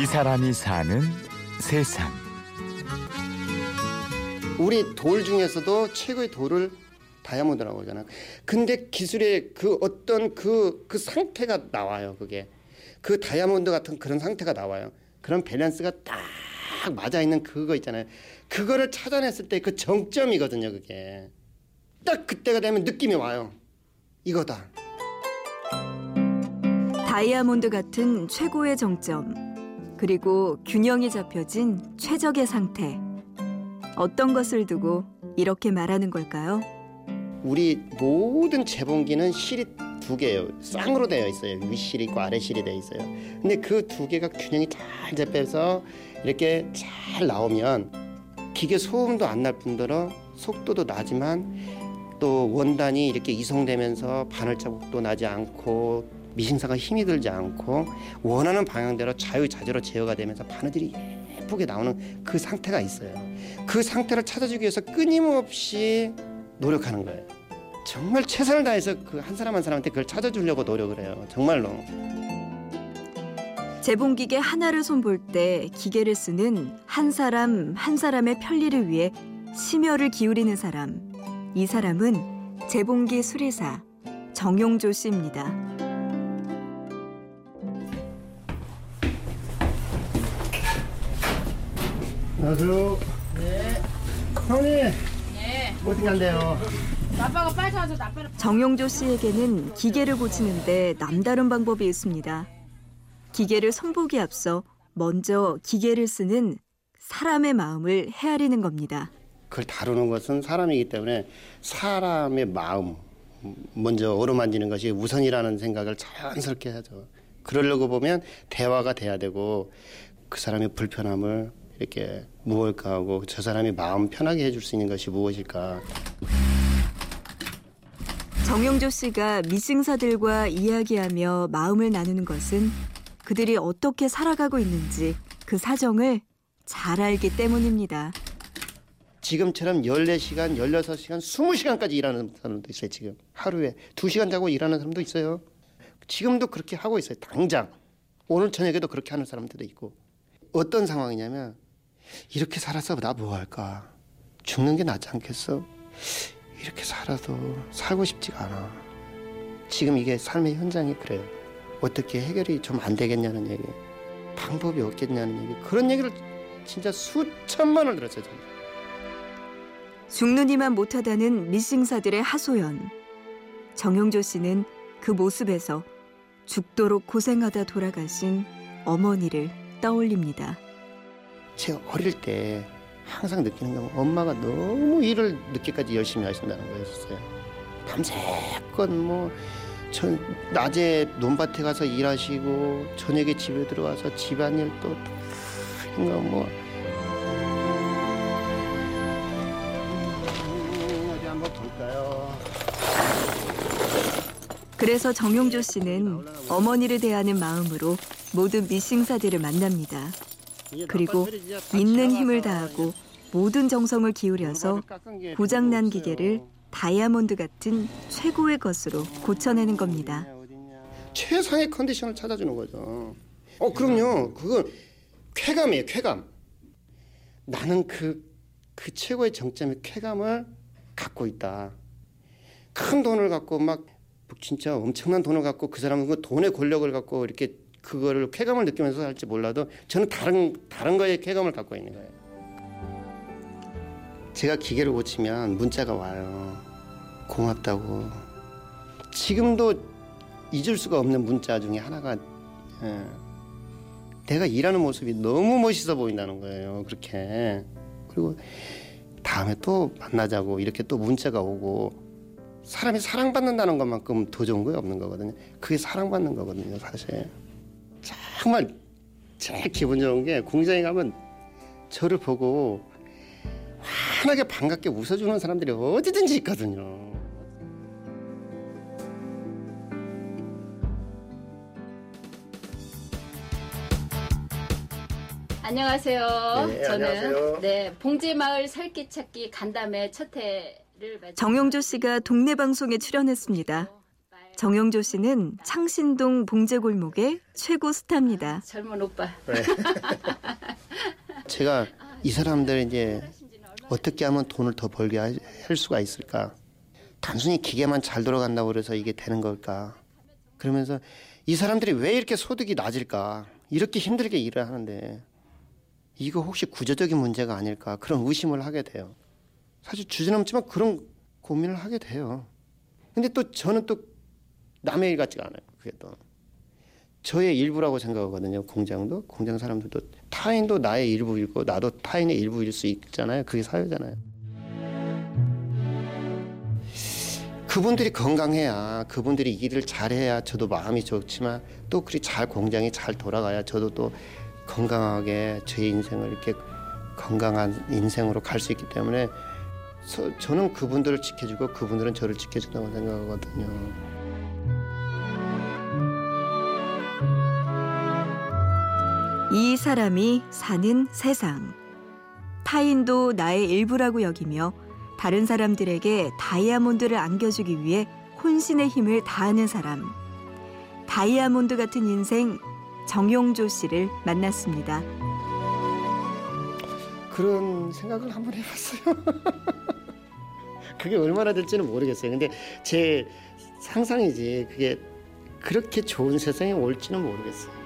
이 사람이 사는 세상. 우리 돌 중에서도 최고의 돌을 다이아몬드라고 하잖아. 근데 기술의 그 어떤 그, 그 상태가 나와요. 그게. 그 다이아몬드 같은 그런 상태가 나와요. 그런 밸런스가 딱 맞아 있는 그거 있잖아요. 그거를 찾아냈을 때 그 정점이거든요. 그게. 딱 그때가 되면 느낌이 와요. 이거다. 다이아몬드 같은 최고의 정점, 그리고 균형이 잡혀진 최적의 상태. 어떤 것을 두고 이렇게 말하는 걸까요? 우리 모든 재봉기는 실이 두 개예요. 쌍으로 되어 있어요. 윗실이 있고 아래실이 되어 있어요. 근데 그 두 개가 균형이 잘 잡혀서 이렇게 잘 나오면 기계 소음도 안 날 뿐더러 속도도 나지만 또 원단이 이렇게 이송되면서 바늘 자국도 나지 않고 미싱사가 힘이 들지 않고 원하는 방향대로 자유자재로 제어가 되면서 바늘들이 예쁘게 나오는 그 상태가 있어요. 그 상태를 찾아주기 위해서 끊임없이 노력하는 거예요. 정말 최선을 다해서 그 한 사람 한 사람한테 그걸 찾아주려고 노력을 해요. 정말로. 재봉기계 하나를 손볼 때 기계를 쓰는 한 사람 한 사람의 편리를 위해 심혈을 기울이는 사람. 이 사람은 재봉기 수리사 정용조 씨입니다. 안녕하세요. 네. 형님. 네. 간대요? 아빠가 빨리 와서 나빠를 정용조 씨에게는 기계를 고치는데 남다른 방법이 있습니다. 기계를 손보기 앞서 먼저 기계를 쓰는 사람의 마음을 헤아리는 겁니다. 그걸 다루는 것은 사람이기 때문에 사람의 마음 먼저 어루만지는 것이 우선이라는 생각을 자연스럽게 하죠. 그러려고 보면 대화가 돼야 되고 그 사람의 불편함을 이렇게 무엇일까 하고 저 사람이 마음 편하게 해줄 수 있는 것이 무엇일까. 정용조 씨가 미싱사들과 이야기하며 마음을 나누는 것은 그들이 어떻게 살아가고 있는지 그 사정을 잘 알기 때문입니다. 지금처럼 14시간, 16시간, 20시간까지 일하는 사람도 있어요, 지금. 하루에 2시간 자고 일하는 사람도 있어요. 지금도 그렇게 하고 있어요, 당장. 오늘 저녁에도 그렇게 하는 사람들도 있고. 어떤 상황이냐면 이렇게 살아서 나 뭐 할까? 죽는 게 낫지 않겠어? 이렇게 살아도 살고 싶지가 않아. 지금 이게 삶의 현장이 그래요. 어떻게 해결이 좀 안 되겠냐는 얘기, 방법이 없겠냐는 얘기, 그런 얘기를 진짜 수천 번을 들었어요. 저는. 죽는 이만 못하다는 미싱사들의 하소연. 정용조 씨는 그 모습에서 죽도록 고생하다 돌아가신 어머니를 떠올립니다. 제가 어릴 때 항상 느끼는 건 엄마가 너무 일을 늦게까지 열심히 하신다는 거였어요. 밤새껏 뭐전 낮에 논밭에 가서 일하시고 저녁에 집에 들어와서 집안일 또 이거 뭐 음, 어디 한번 볼까요? 그래서 정용조 씨는 어머니를 대하는 마음으로 모든 미싱사들을 만납니다. 그리고 있는 힘을 다하고 모든 정성을 기울여서 고장난 기계를 다이아몬드 같은 최고의 것으로 고쳐내는 겁니다. 최상의 컨디션을 찾아주는 거죠. 어, 그럼요. 그건 쾌감이에요, 쾌감. 나는 그, 그 최고의 정점의 쾌감을 갖고 있다. 큰 돈을 갖고 막 진짜 엄청난 돈을 갖고 그 사람은 그 돈의 권력을 갖고 이렇게 그거를 쾌감을 느끼면서 살지 몰라도 저는 다른 다른 거에 쾌감을 갖고 있는 거예요. 제가 기계를 고치면 문자가 와요. 고맙다고. 지금도 잊을 수가 없는 문자 중에 하나가 예, 내가 일하는 모습이 너무 멋있어 보인다는 거예요. 그렇게 그리고 다음에 또 만나자고 이렇게 또 문자가 오고 사람이 사랑받는다는 것만큼 더 좋은 거 없는 거거든요. 그게 사랑받는 거거든요, 사실. 정말 제일 기분 좋은 게 공장에 가면 저를 보고 환하게 반갑게 웃어주는 사람들이 어디든지 있거든요. 안녕하세요. 네, 저는 안녕하세요. 네 봉지마을 살기찾기 간담회 첫 회를 정용조 씨가 동네 방송에 출연했습니다. 정영조 씨는 창신동 봉제골목의 최고 스타입니다. 젊은 오빠. 제가 이 사람들 이제 어떻게 하면 돈을 더 벌게 하- 할 수가 있을까? 단순히 기계만 잘 돌아간다고 그래서 이게 되는 걸까? 그러면서 이 사람들이 왜 이렇게 소득이 낮을까? 이렇게 힘들게 일을 하는데 이거 혹시 구조적인 문제가 아닐까? 그런 의심을 하게 돼요. 사실 주저넘지만 그런 고민을 하게 돼요. 근데 또 저는 또 남의 일 같지가 않아요. 그게 또 저의 일부라고 생각하거든요. 공장도 공장 사람들도 타인도 나의 일부이고 나도 타인의 일부일 수 있잖아요. 그게 사회잖아요. 그분들이 건강해야 그분들이 일을 잘해야 저도 마음이 좋지만 또 그리 잘 공장이 잘 돌아가야 저도 또 건강하게 제 인생을 이렇게 건강한 인생으로 갈 수 있기 때문에 서- 저는 그분들을 지켜주고 그분들은 저를 지켜준다고 생각하거든요. 이 사람이 사는 세상. 타인도 나의 일부라고 여기며 다른 사람들에게 다이아몬드를 안겨주기 위해 혼신의 힘을 다하는 사람. 다이아몬드 같은 인생 정용조 씨를 만났습니다. 그런 생각을 한번 해봤어요. 그게 얼마나 될지는 모르겠어요. 근데 제 상상이지 그게 그렇게 좋은 세상에 올지는 모르겠어요.